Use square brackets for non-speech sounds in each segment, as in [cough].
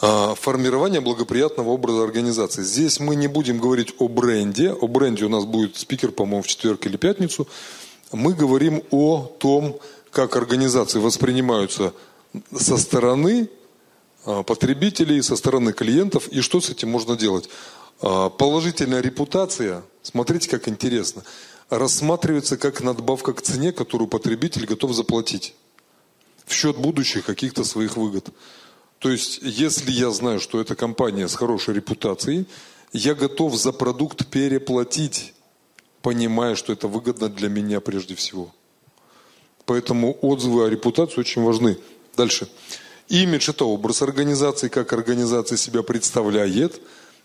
А, формирование благоприятного образа организации. Здесь мы не будем говорить о бренде. О бренде у нас будет спикер, по-моему, в четверг или пятницу. Мы говорим о том, как организации воспринимаются со стороны а, потребителей, со стороны клиентов и что с этим можно делать. А, положительная репутация, смотрите, как интересно, рассматривается как надбавка к цене, которую потребитель готов заплатить в счет будущих каких-то своих выгод. То есть, если я знаю, что это компания с хорошей репутацией, я готов за продукт переплатить, понимая, что это выгодно для меня прежде всего. Поэтому отзывы о репутации очень важны. Дальше. Имидж – это образ организации, как организация себя представляет,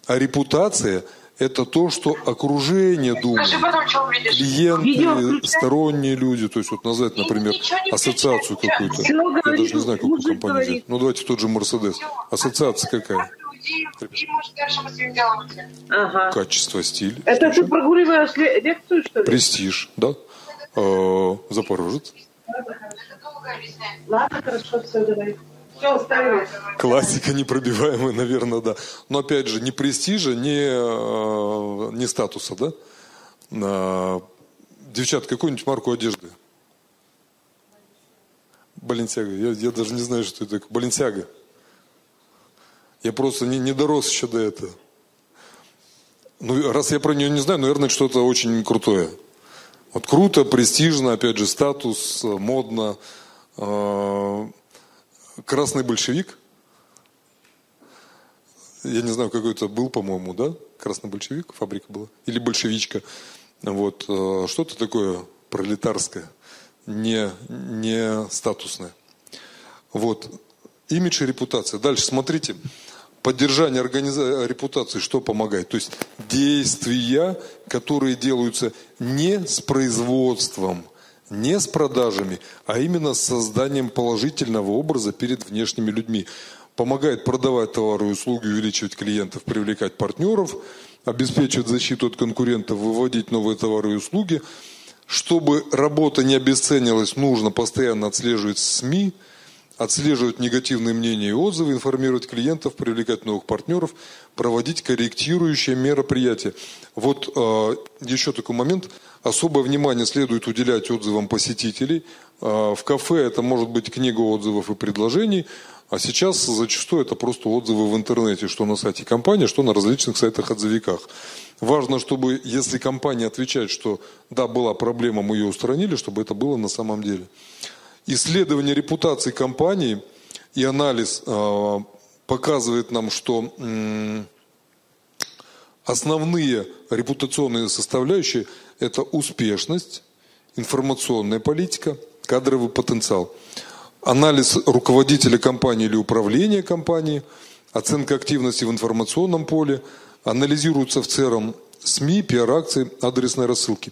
а репутация – это то, что окружение думает, клиенты, сторонние люди, то есть вот назвать, например, ассоциацию какую-то, я даже не знаю, какую компанию взять, ну давайте тот же Мерседес, ассоциация какая? Ага. Качество, стиль. Это ты прогуливаешь лекцию, что ли? Престиж, да. Э, Запорожец. Ладно, хорошо, все, давай. Классика непробиваемая, наверное, да. Но опять же, ни престижа, ни, э, ни статуса, да? А, девчат, какую-нибудь марку одежды? Баленсиага. Я, я даже не знаю, что это такое. Баленсиага. Я просто не, не дорос еще до этого. Ну, раз я про нее не знаю, наверное, что-то очень крутое. Вот круто, престижно, опять же, статус, модно. Э, красный большевик. Я не знаю, какой это был, по-моему, да? Красный большевик, фабрика была. Или большевичка. Вот. Э, что-то такое пролетарское, не, не статусное. Вот. Имидж и репутация. Дальше, смотрите. Поддержание организа... репутации что помогает? То есть действия, которые делаются не с производством – не с продажами, а именно с созданием положительного образа перед внешними людьми. Помогает продавать товары и услуги, увеличивать клиентов, привлекать партнеров, обеспечивать защиту от конкурентов, выводить новые товары и услуги. Чтобы работа не обесценилась, нужно постоянно отслеживать СМИ, отслеживать негативные мнения и отзывы, информировать клиентов, привлекать новых партнеров, проводить корректирующие мероприятия. Вот э, еще такой момент – Особое внимание следует уделять отзывам посетителей. А, в кафе это может быть книга отзывов и предложений, а сейчас зачастую это просто отзывы в интернете, что на сайте компании, что на различных сайтах-отзывиках. Важно, чтобы, если компания отвечает, что да, была проблема, мы ее устранили, чтобы это было на самом деле. Исследование репутации компании и анализ э, показывает нам, что основные репутационные составляющие – это успешность, информационная политика, кадровый потенциал, анализ руководителя компании или управления компанией, оценка активности в информационном поле, анализируются в целом СМИ, пиар-акции, адресные рассылки.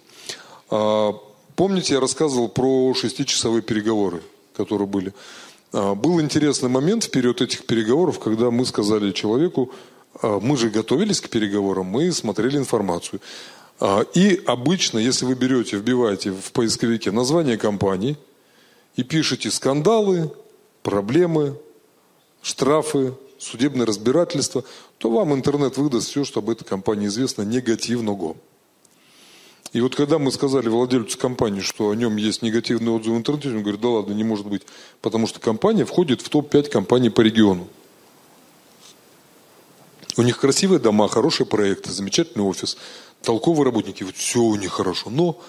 Помните, я рассказывал про шестичасовые переговоры, которые были. А, был интересный момент в период этих переговоров, когда мы сказали человеку, а, мы же готовились к переговорам, мы смотрели информацию. А, и обычно, если вы берете, вбиваете в поисковике название компании и пишете скандалы, проблемы, штрафы, судебное разбирательство, то вам интернет выдаст все, чтобы эта компания известна негативного. И вот когда мы сказали владельцу компании, что о нем есть негативный отзыв в интернете, он говорит, да ладно, не может быть, потому что компания входит в топ-5 компаний по региону. У них красивые дома, хорошие проекты, замечательный офис толковые работники, вот все у них хорошо. Но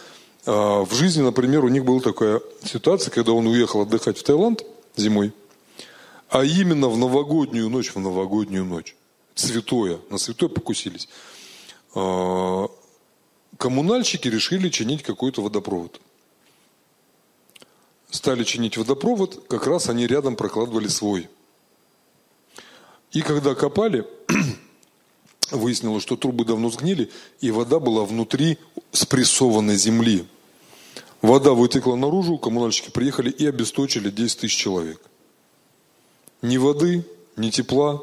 а, в жизни, например, у них была такая ситуация, когда он уехал отдыхать в Таиланд зимой, а именно в новогоднюю ночь, в новогоднюю ночь, святое, на святое покусились, а, коммунальщики решили чинить какой-то водопровод. Стали чинить водопровод, как раз они рядом прокладывали свой. И когда копали, [clears throat] выяснилось, что трубы давно сгнили, и вода была внутри спрессованной земли. Вода вытекла наружу, коммунальщики приехали и обесточили 10 тысяч человек. Ни воды, ни тепла.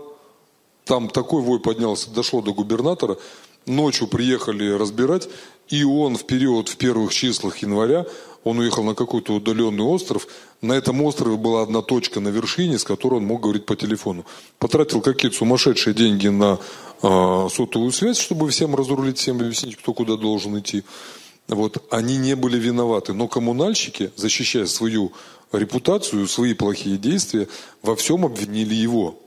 Там такой вой поднялся, дошло до губернатора. Ночью приехали разбирать, и он в период в первых числах января он уехал на какой-то удаленный остров. На этом острове была одна точка на вершине, с которой он мог говорить по телефону. Потратил какие-то сумасшедшие деньги на э, сотовую связь, чтобы всем разрулить, всем объяснить, кто куда должен идти. Вот, они не были виноваты. Но коммунальщики, защищая свою репутацию, свои плохие действия, во всем обвинили его.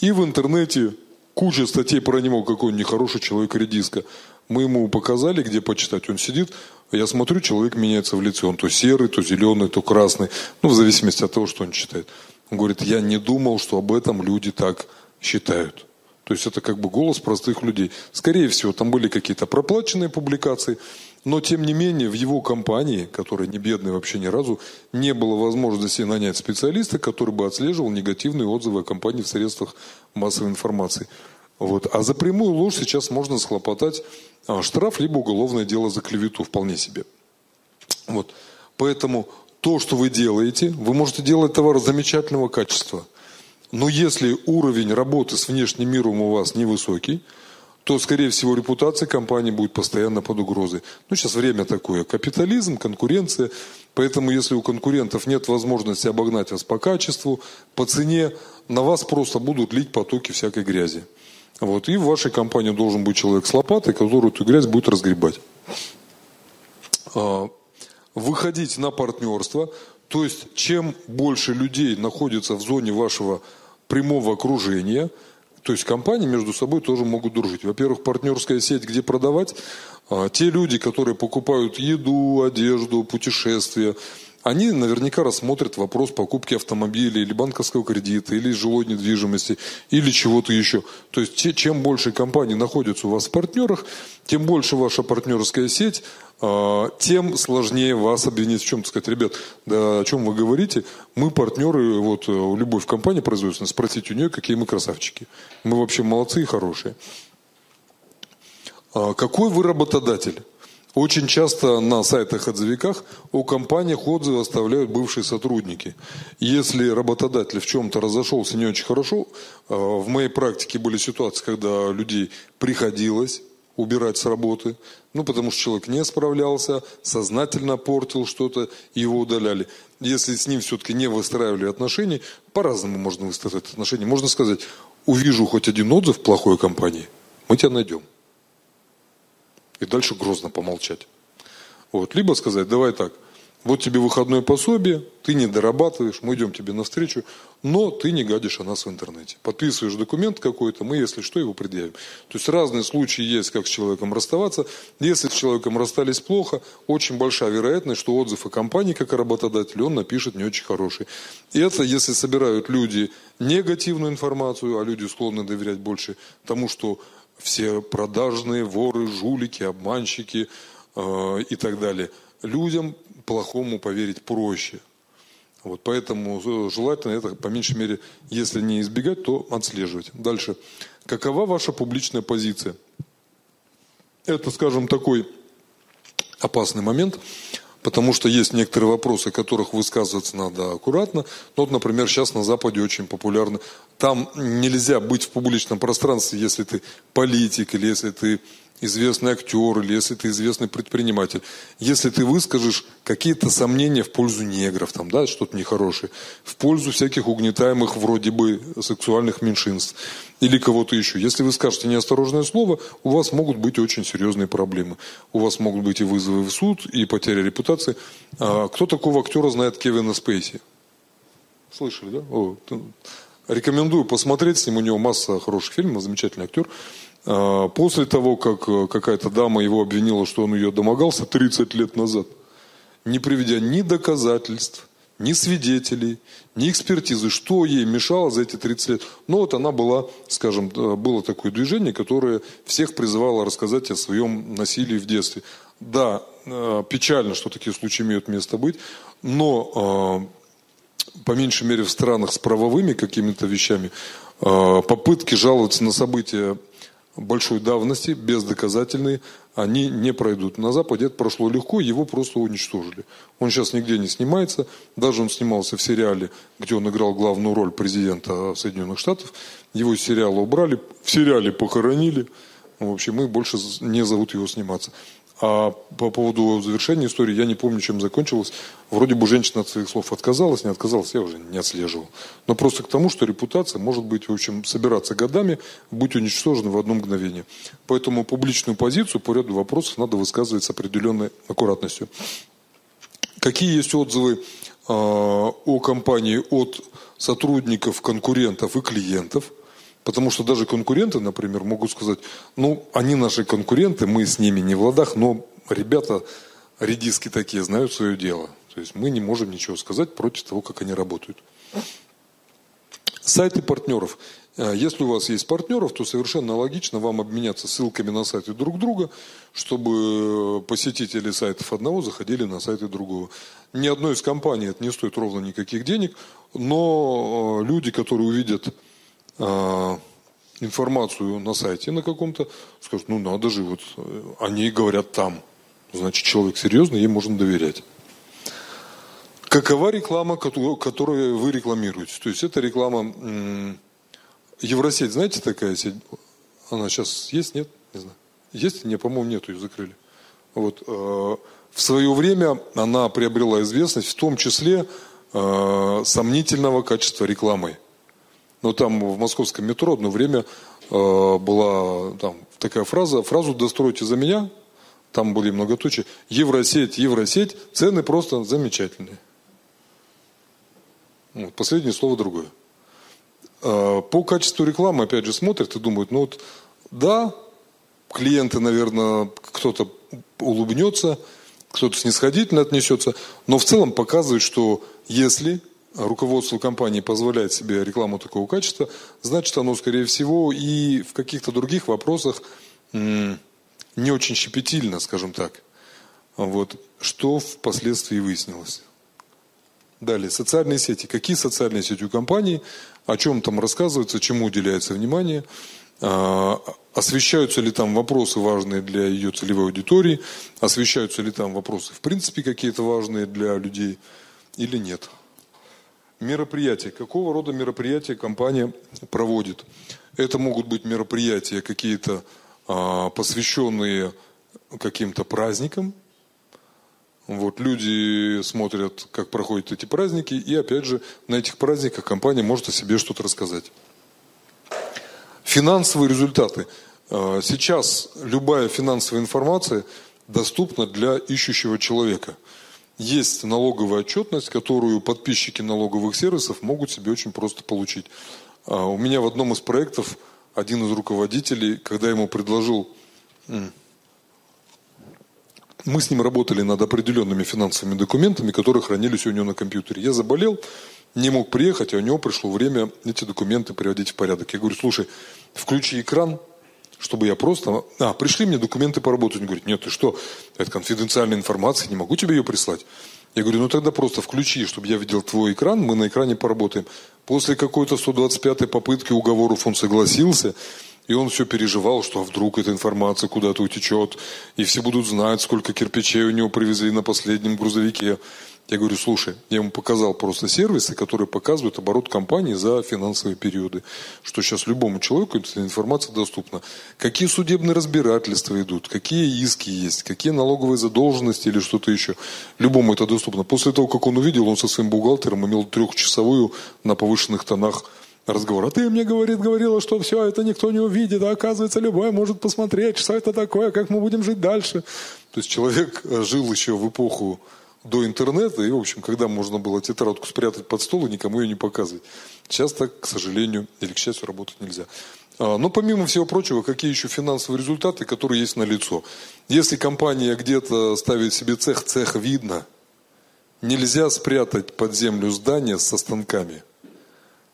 И в интернете куча статей про него, какой он нехороший человек редиска. Мы ему показали, где почитать. Он сидит, я смотрю, человек меняется в лице. Он то серый, то зеленый, то красный. Ну, в зависимости от того, что он читает. Он говорит, я не думал, что об этом люди так считают. То есть это как бы голос простых людей. Скорее всего, там были какие-то проплаченные публикации, но тем не менее в его компании, которая не бедная вообще ни разу, не было возможности нанять специалиста, который бы отслеживал негативные отзывы о компании в средствах массовой информации. Вот. А за прямую ложь сейчас можно схлопотать а, штраф, либо уголовное дело за клевету вполне себе. Вот. Поэтому то, что вы делаете, вы можете делать товар замечательного качества. Но если уровень работы с внешним миром у вас невысокий, то, скорее всего, репутация компании будет постоянно под угрозой. Ну, сейчас время такое. Капитализм, конкуренция. Поэтому, если у конкурентов нет возможности обогнать вас по качеству, по цене, на вас просто будут лить потоки всякой грязи. Вот. И в вашей компании должен быть человек с лопатой, который эту грязь будет разгребать. А, выходить на партнерство. То есть, чем больше людей находится в зоне вашего прямого окружения – то есть компании между собой тоже могут дружить. Во-первых, партнерская сеть, где продавать. А, те люди, которые покупают еду, одежду, путешествия, они наверняка рассмотрят вопрос покупки автомобиля или банковского кредита, или жилой недвижимости, или чего-то еще. То есть чем больше компаний находится у вас в партнерах, тем больше ваша партнерская сеть, а, тем сложнее вас обвинить в чем-то. Сказать, ребят, да о чем вы говорите? Мы партнеры, вот у любой в компании производственной, спросите у нее, какие мы красавчики. Мы вообще молодцы и хорошие. А какой вы работодатель? Очень часто на сайтах-отзывиках о компаниях отзывы оставляют бывшие сотрудники. Если работодатель в чем-то разошелся не очень хорошо, а, в моей практике были ситуации, когда людей приходилось убирать с работы, ну, потому что человек не справлялся, сознательно портил что-то, его удаляли. Если с ним все-таки не выстраивали отношения, по-разному можно выстраивать отношения. Можно сказать, увижу хоть один отзыв плохой компании, мы тебя найдем и дальше грозно помолчать. Вот. Либо сказать, давай так, вот тебе выходное пособие, ты не дорабатываешь, мы идем тебе навстречу, но ты не гадишь о нас в интернете. Подписываешь документ какой-то, мы, если что, его предъявим. То есть разные случаи есть, как с человеком расставаться. Если с человеком расстались плохо, очень большая вероятность, что отзыв о компании, как о работодателе, он напишет не очень хороший. И это, если собирают люди негативную информацию, а люди склонны доверять больше тому, что все продажные, воры, жулики, обманщики э, и так далее. Людям плохому поверить проще. Вот, поэтому э, желательно это, по меньшей мере, если не избегать, то отслеживать. Дальше. Какова ваша публичная позиция? Это, скажем, такой опасный момент. Потому что есть некоторые вопросы, о которых высказываться надо аккуратно. Ну, вот, например, сейчас на Западе очень популярно. Там нельзя быть в публичном пространстве, если ты политик или если ты известный актер или если ты известный предприниматель, если ты выскажешь какие-то сомнения в пользу негров, там, да, что-то нехорошее, в пользу всяких угнетаемых вроде бы сексуальных меньшинств или кого-то еще. Если вы скажете неосторожное слово, у вас могут быть очень серьезные проблемы. У вас могут быть и вызовы в суд, и потеря репутации. А кто такого актера знает Кевина Спейси? Слышали, да? О, рекомендую посмотреть с ним, у него масса хороших фильмов, замечательный актер. А, после того, как э, какая-то дама его обвинила, что он ее домогался 30 лет назад, не приведя ни доказательств, ни свидетелей, ни экспертизы, что ей мешало за эти 30 лет. Но вот она была, скажем, было такое движение, которое всех призывало рассказать о своем насилии в детстве. Да, э, печально, что такие случаи имеют место быть, но по меньшей мере в странах с правовыми какими-то вещами попытки жаловаться на события большой давности, бездоказательные, они не пройдут. На Западе это прошло легко, его просто уничтожили. Он сейчас нигде не снимается, даже он снимался в сериале, где он играл главную роль президента Соединенных Штатов. Его из сериала убрали, в сериале похоронили. В общем, мы больше не зовут его сниматься. А по поводу завершения истории, я не помню, чем закончилось. Вроде бы женщина от своих слов отказалась, не отказалась, я уже не отслеживал. Но просто к тому, что репутация может быть, в общем, собираться годами, быть уничтожена в одно мгновение. Поэтому публичную позицию по ряду вопросов надо высказывать с определенной аккуратностью. Какие есть отзывы э, о компании от сотрудников, конкурентов и клиентов? Потому что даже конкуренты, например, могут сказать, ну, они наши конкуренты, мы с ними не в ладах, но ребята редиски такие знают свое дело. То есть мы не можем ничего сказать против того, как они работают. Сайты партнеров. Э, если у вас есть партнеров, то совершенно логично вам обменяться ссылками на сайты друг друга, чтобы посетители сайтов одного заходили на сайты другого. Ни одной из компаний это не стоит ровно никаких денег, но э, люди, которые увидят э, информацию на сайте на каком-то, скажут, ну надо же, вот они говорят там. Значит, человек серьезный, ей можно доверять. Какова реклама, которую вы рекламируете? То есть это реклама Евросеть, знаете, такая сеть? Она сейчас есть, нет? Не знаю. Есть? Не, по-моему, нету, ее закрыли. Вот. Э, в свое время она приобрела известность, в том числе э, сомнительного качества рекламы. Но там в московском метро одно время э, была там такая фраза, фразу «достройте за меня», там были многоточия, Евросеть, Евросеть, цены просто замечательные. Вот, последнее слово другое. А, по качеству рекламы, опять же, смотрят и думают, ну вот, да, клиенты, наверное, кто-то улыбнется, кто-то снисходительно отнесется, но в целом показывает, что если руководство компании позволяет себе рекламу такого качества, значит оно, скорее всего, и в каких-то других вопросах не очень щепетильно, скажем так. Вот. Что впоследствии выяснилось. Далее, социальные сети. Какие социальные сети у компании? О чем там рассказывается, чему уделяется внимание? А, освещаются ли там вопросы важные для ее целевой аудитории? Освещаются ли там вопросы в принципе какие-то важные для людей или нет? Мероприятия. Какого рода мероприятия компания проводит? Это могут быть мероприятия какие-то а, посвященные каким-то праздникам, вот, люди смотрят, как проходят эти праздники, и опять же, на этих праздниках компания может о себе что-то рассказать. Финансовые результаты. А, сейчас любая финансовая информация доступна для ищущего человека. Есть налоговая отчетность, которую подписчики налоговых сервисов могут себе очень просто получить. А, у меня в одном из проектов один из руководителей, когда ему предложил мы с ним работали над определенными финансовыми документами, которые хранились у него на компьютере. Я заболел, не мог приехать, а у него пришло время эти документы приводить в порядок. Я говорю, слушай, включи экран, чтобы я просто... А, пришли мне документы по работе. Он говорит, нет, ты что, это конфиденциальная информация, не могу тебе ее прислать. Я говорю, ну тогда просто включи, чтобы я видел твой экран, мы на экране поработаем. После какой-то 125-й попытки уговоров он согласился. И он все переживал, что вдруг эта информация куда-то утечет, и все будут знать, сколько кирпичей у него привезли на последнем грузовике. Я говорю, слушай, я ему показал просто сервисы, которые показывают оборот компании за финансовые периоды. Что сейчас любому человеку эта информация доступна. Какие судебные разбирательства идут, какие иски есть, какие налоговые задолженности или что-то еще. Любому это доступно. После того, как он увидел, он со своим бухгалтером имел трехчасовую на повышенных тонах разговор. А ты мне, говорит, говорила, что все это никто не увидит, а оказывается, любой может посмотреть, что это такое, как мы будем жить дальше. То есть человек э, жил еще в эпоху до интернета, и, в общем, когда можно было тетрадку спрятать под стол и никому ее не показывать. Сейчас так, к сожалению, или к счастью, работать нельзя. А, но помимо всего прочего, какие еще финансовые результаты, которые есть на лицо. Если компания где-то ставит себе цех, цех видно, нельзя спрятать под землю здание со станками –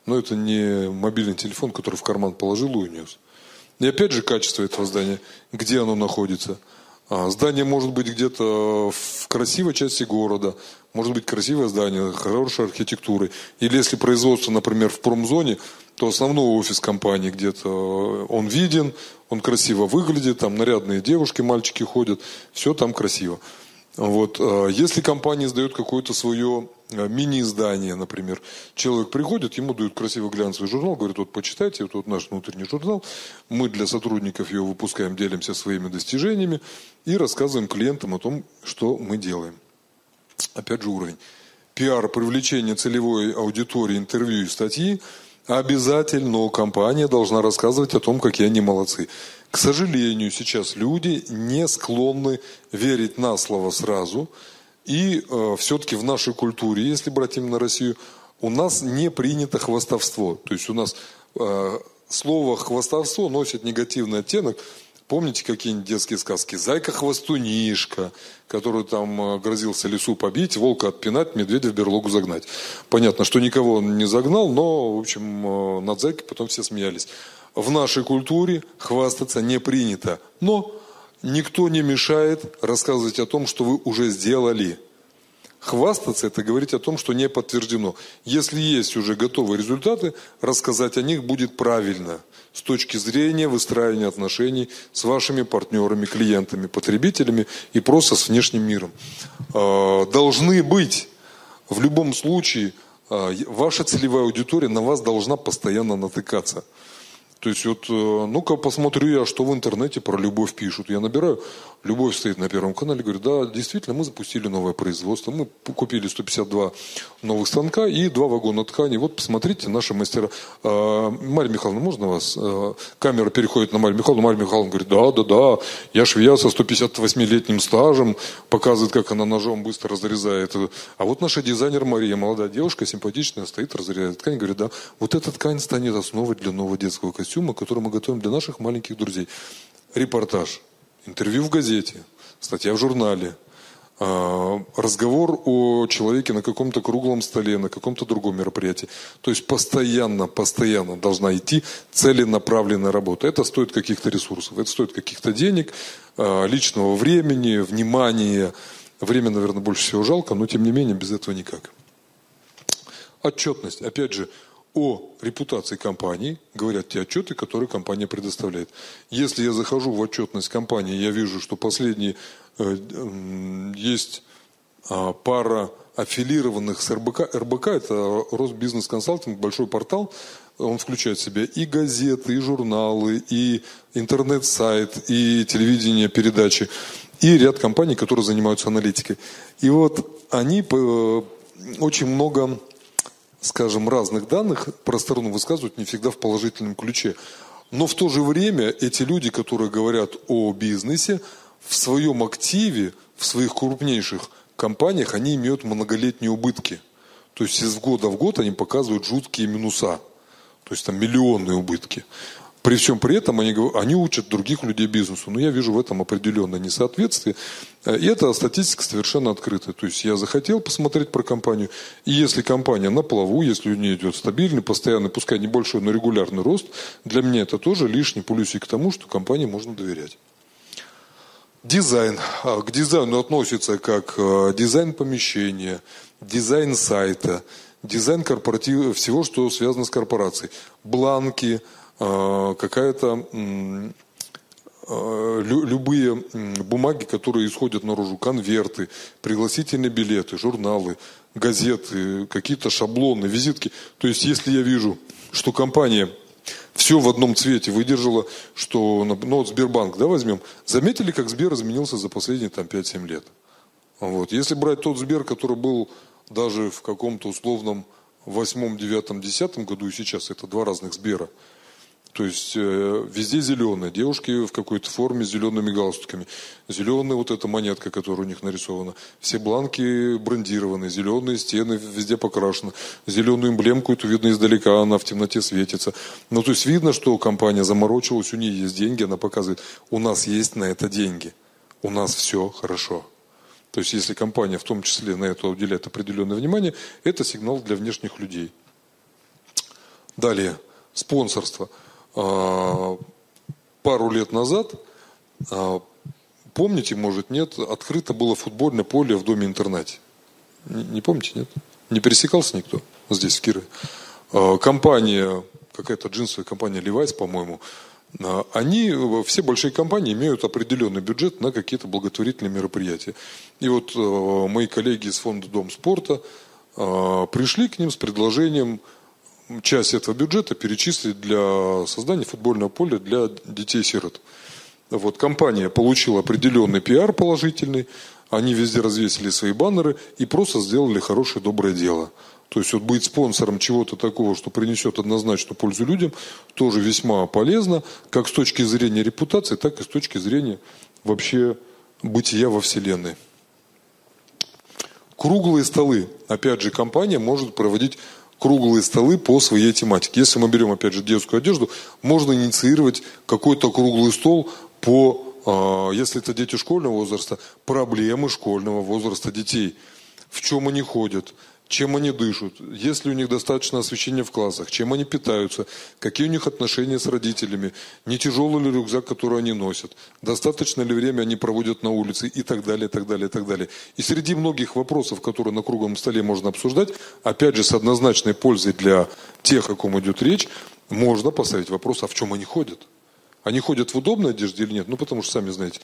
но это не мобильный телефон, который в карман положил и унес. И опять же качество этого здания, где оно находится. А, здание может быть где-то в красивой части города, может быть красивое здание, хорошей архитектурой. Или если производство, например, в промзоне, то основной офис компании где-то, э, он виден, он красиво выглядит, там нарядные девушки, мальчики ходят, все там красиво. Вот, э, если компания издает какое-то свое э, мини-издание, например, человек приходит, ему дают красивый глянцевый журнал, говорит, вот почитайте, вот, вот наш внутренний журнал, мы для сотрудников его выпускаем, делимся своими достижениями и рассказываем клиентам о том, что мы делаем. Опять же уровень. Пиар, привлечение целевой аудитории, интервью и статьи обязательно компания должна рассказывать о том, какие они молодцы. К сожалению, сейчас люди не склонны верить на слово сразу. И э, все-таки в нашей культуре, если брать именно Россию, у нас не принято хвастовство. То есть у нас э, слово хвастовство носит негативный оттенок. Помните какие-нибудь детские сказки? Зайка-хвостунишка, который там э, грозился лесу побить, волка отпинать, медведя в берлогу загнать. Понятно, что никого он не загнал, но, в общем, э, над зайкой потом все смеялись в нашей культуре хвастаться не принято. Но никто не мешает рассказывать о том, что вы уже сделали. Хвастаться – это говорить о том, что не подтверждено. Если есть уже готовые результаты, рассказать о них будет правильно с точки зрения выстраивания отношений с вашими партнерами, клиентами, потребителями и просто с внешним миром. А, должны быть в любом случае, а, ваша целевая аудитория на вас должна постоянно натыкаться – то есть вот, э, ну-ка посмотрю я, что в интернете про любовь пишут. Я набираю, любовь стоит на первом канале, говорю, да, действительно, мы запустили новое производство, мы купили 152 новых станка и два вагона ткани. Вот посмотрите, наши мастера. А, Марья Михайловна, можно вас? А, камера переходит на Марью Михайловну. Марья Михайловна говорит, да, да, да, я швея со 158-летним стажем, показывает, как она ножом быстро разрезает. А вот наша дизайнер Мария, молодая девушка, симпатичная, стоит, разрезает ткань, говорит, да, вот эта ткань станет основой для нового детского костюма костюма, который мы готовим для наших маленьких друзей. Репортаж, интервью в газете, статья в журнале, а, разговор о человеке на каком-то круглом столе, на каком-то другом мероприятии. То есть постоянно, постоянно должна идти целенаправленная работа. Это стоит каких-то ресурсов, это стоит каких-то денег, а, личного времени, внимания. Время, наверное, больше всего жалко, но тем не менее без этого никак. Отчетность. Опять же, о репутации компании говорят те отчеты, которые компания предоставляет. Если я захожу в отчетность компании, я вижу, что последние э, есть э, пара аффилированных с РБК. РБК – это Росбизнес Консалтинг, большой портал. Он включает в себя и газеты, и журналы, и интернет-сайт, и телевидение, передачи, и ряд компаний, которые занимаются аналитикой. И вот они э, очень много скажем, разных данных про сторону высказывают не всегда в положительном ключе. Но в то же время эти люди, которые говорят о бизнесе, в своем активе, в своих крупнейших компаниях, они имеют многолетние убытки. То есть из года в год они показывают жуткие минуса. То есть там миллионные убытки. При всем при этом они, они учат других людей бизнесу. Но я вижу в этом определенное несоответствие. И эта статистика совершенно открытая. То есть я захотел посмотреть про компанию. И если компания на плаву, если у нее идет стабильный, постоянный, пускай небольшой, но регулярный рост, для меня это тоже лишний плюсик к тому, что компании можно доверять. Дизайн. А, к дизайну относится как а, дизайн помещения, дизайн сайта, дизайн корпоратива, всего, что связано с корпорацией. Бланки, какая-то а, любые бумаги, которые исходят наружу, конверты, пригласительные билеты, журналы, газеты, какие-то шаблоны, визитки. То есть, если я вижу, что компания все в одном цвете выдержала, что, ну вот Сбербанк, да, возьмем, заметили, как Сбер изменился за последние там 5-7 лет? Вот. Если брать тот Сбер, который был даже в каком-то условном восьмом, девятом, десятом году и сейчас, это два разных Сбера – то есть э, везде зеленые, девушки в какой-то форме с зелеными галстуками. Зеленая вот эта монетка, которая у них нарисована. Все бланки брендированы, зеленые стены везде покрашены. Зеленую эмблемку эту видно издалека, она в темноте светится. Ну, то есть видно, что компания заморочилась, у нее есть деньги, она показывает, у нас есть на это деньги. У нас все хорошо. То есть если компания в том числе на это уделяет определенное внимание, это сигнал для внешних людей. Далее, спонсорство. А, пару лет назад, а, помните, может, нет, открыто было футбольное поле в доме-интернате. Не, помните, нет? Не пересекался никто здесь, в Кирове. А, компания, какая-то джинсовая компания Levi's, по-моему, А, они, все большие компании имеют определенный бюджет на какие-то благотворительные мероприятия. И вот мои коллеги из фонда Дом спорта пришли к ним с предложением часть этого бюджета перечислить для создания футбольного поля для детей-сирот. Вот, компания получила определенный пиар положительный, они везде развесили свои баннеры и просто сделали хорошее, доброе дело. То есть вот быть спонсором чего-то такого, что принесет однозначно пользу людям, тоже весьма полезно, как с точки зрения репутации, так и с точки зрения вообще бытия во Вселенной. Круглые столы. Опять же, компания может проводить круглые столы по своей тематике. Если мы берем, опять же, детскую одежду, можно инициировать какой-то круглый стол по, а, если это дети школьного возраста, проблемы школьного возраста детей. В чем они ходят, чем они дышат, есть ли у них достаточно освещения в классах, чем они питаются, какие у них отношения с родителями, не тяжелый ли рюкзак, который они носят, достаточно ли время они проводят на улице и так далее, и так далее, и так далее. И среди многих вопросов, которые на круглом столе можно обсуждать, опять же, с однозначной пользой для тех, о ком идет речь, можно поставить вопрос, а в чем они ходят? Они ходят в удобной одежде или нет? Ну, потому что, сами знаете,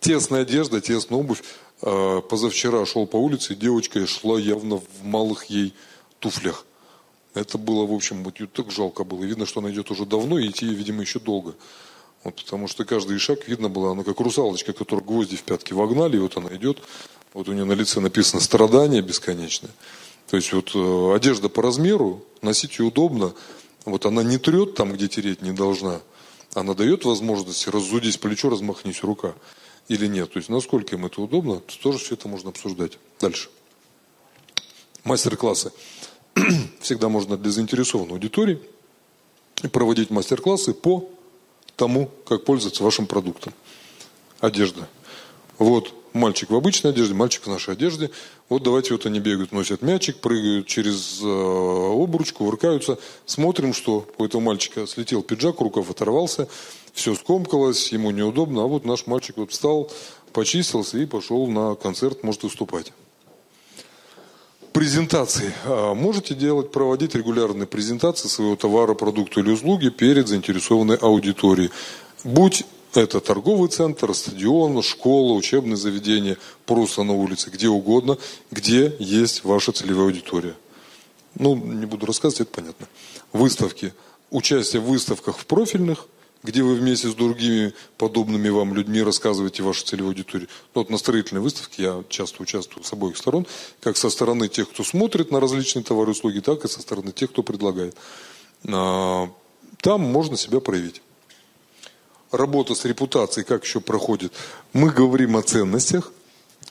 тесная одежда, тесная обувь, а, позавчера шел по улице, девочка шла явно в малых ей туфлях. Это было, в общем, вот так жалко было. Видно, что она идет уже давно, и идти, видимо, еще долго. Вот, потому что каждый шаг видно было, она как русалочка, которая гвозди в пятки вогнали, и вот она идет, вот у нее на лице написано «страдание бесконечное». То есть вот э, одежда по размеру, носить ее удобно, вот она не трет там, где тереть не должна, она дает возможность разудись плечо, размахнись рука или нет. То есть насколько им это удобно, то тоже все это можно обсуждать. Дальше. Мастер-классы. [clears throat] Всегда можно для заинтересованной аудитории проводить мастер-классы по тому, как пользоваться вашим продуктом. Одежда. Вот мальчик в обычной одежде, мальчик в нашей одежде. Вот давайте вот они бегают, носят мячик, прыгают через э, обручку, выркаются. Смотрим, что у этого мальчика слетел пиджак, рукав оторвался, все скомкалось, ему неудобно. А вот наш мальчик вот встал, почистился и пошел на концерт, может выступать. Презентации. А, можете делать, проводить регулярные презентации своего товара, продукта или услуги перед заинтересованной аудиторией. Будь это торговый центр, стадион, школа, учебное заведение, просто на улице, где угодно, где есть ваша целевая аудитория. Ну, не буду рассказывать, это понятно. Выставки. Участие в выставках в профильных, где вы вместе с другими подобными вам людьми рассказываете вашу целевую аудиторию. Ну, вот на строительной выставке я часто участвую с обоих сторон, как со стороны тех, кто смотрит на различные товары и услуги, так и со стороны тех, кто предлагает. А, там можно себя проявить работа с репутацией, как еще проходит. Мы говорим о ценностях,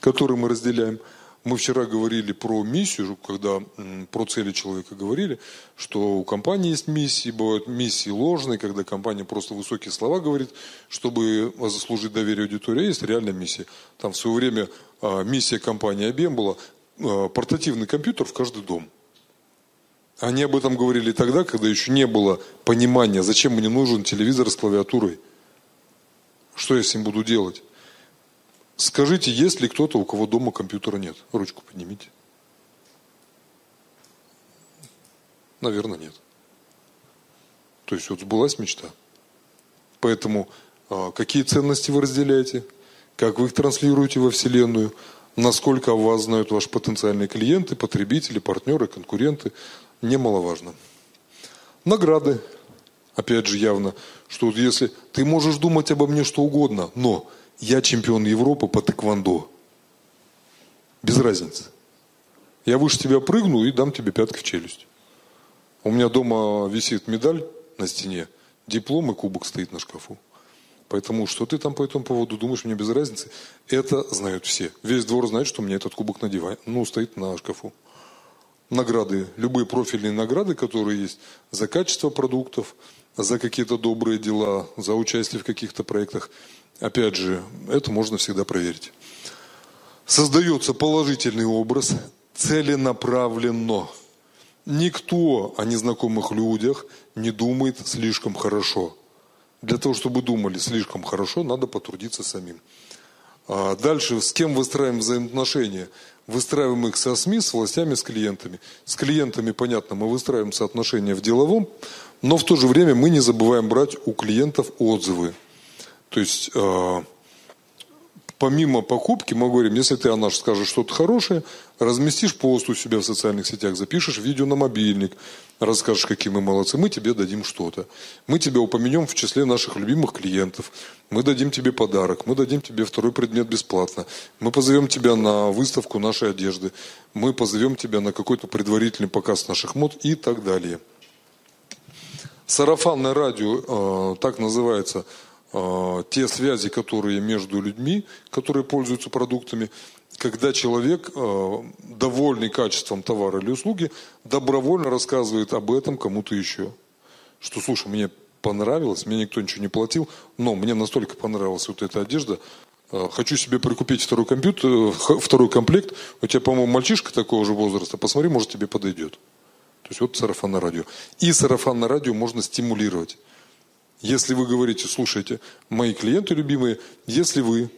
которые мы разделяем. Мы вчера говорили про миссию, когда про цели человека говорили, что у компании есть миссии, бывают миссии ложные, когда компания просто высокие слова говорит, чтобы заслужить доверие аудитории, а есть реальная миссия. Там в свое время а, миссия компании IBM была а, портативный компьютер в каждый дом. Они об этом говорили тогда, когда еще не было понимания, зачем мне нужен телевизор с клавиатурой. Что я с ним буду делать? Скажите, есть ли кто-то, у кого дома компьютера нет? Ручку поднимите. Наверное, нет. То есть вот сбылась мечта. Поэтому а, какие ценности вы разделяете, как вы их транслируете во Вселенную, насколько вас знают ваши потенциальные клиенты, потребители, партнеры, конкуренты, немаловажно. Награды, опять же, явно что если ты можешь думать обо мне что угодно, но я чемпион Европы по тэквондо. Без разницы. Я выше тебя прыгну и дам тебе пятки в челюсть. У меня дома висит медаль на стене, диплом и кубок стоит на шкафу. Поэтому что ты там по этому поводу думаешь, мне без разницы. Это знают все. Весь двор знает, что у меня этот кубок на диване, ну, стоит на шкафу. Награды, любые профильные награды, которые есть за качество продуктов, за какие-то добрые дела, за участие в каких-то проектах. Опять же, это можно всегда проверить. Создается положительный образ целенаправленно. Никто о незнакомых людях не думает слишком хорошо. Для того, чтобы думали слишком хорошо, надо потрудиться самим. А дальше, с кем выстраиваем взаимоотношения? Выстраиваем их со СМИ, с властями, с клиентами. С клиентами, понятно, мы выстраиваем соотношения в деловом Но в то же время мы не забываем брать у клиентов отзывы. То есть э, помимо покупки мы говорим, если ты о нас скажешь что-то хорошее, разместишь пост у себя в социальных сетях, запишешь видео на мобильник, расскажешь, какие мы молодцы, мы тебе дадим что-то. Мы тебя упомянем в числе наших любимых клиентов. Мы дадим тебе подарок, мы дадим тебе второй предмет бесплатно. Мы позовем тебя на выставку нашей одежды. Мы позовем тебя на какой-то предварительный показ наших мод и так далее. Сарафанное радио, э, так называется, э, те связи, которые между людьми, которые пользуются продуктами, когда человек, э, довольный качеством товара или услуги, добровольно рассказывает об этом кому-то еще. Что, слушай, мне понравилось, мне никто ничего не платил, но мне настолько понравилась вот эта одежда, хочу себе прикупить второй компьютер, второй комплект, у тебя, по-моему, мальчишка такого же возраста, посмотри, может, тебе подойдет. То есть вот сарафанное радио. И сарафанное радио можно стимулировать. Если вы говорите, слушайте, мои клиенты любимые, если вы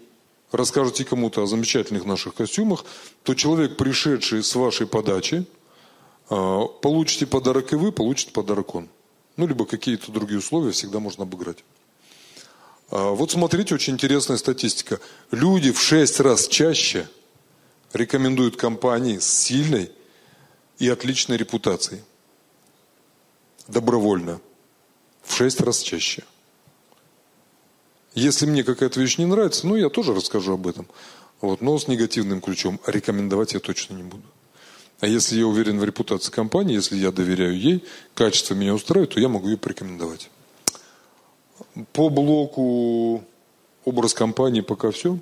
расскажете кому-то о замечательных наших костюмах, то человек, пришедший с вашей подачи, э, получите подарок и вы, получите подарок он. Ну, либо какие-то другие условия всегда можно обыграть. А, вот смотрите, очень интересная статистика. Люди в шесть раз чаще рекомендуют компании с сильной и отличной репутацией. Добровольно. В шесть раз чаще. Если мне какая-то вещь не нравится, ну, я тоже расскажу об этом. Вот, но с негативным ключом. Рекомендовать я точно не буду. А если я уверен в репутации компании, если я доверяю ей, качество меня устраивает, то я могу ее порекомендовать. По блоку образ компании пока все.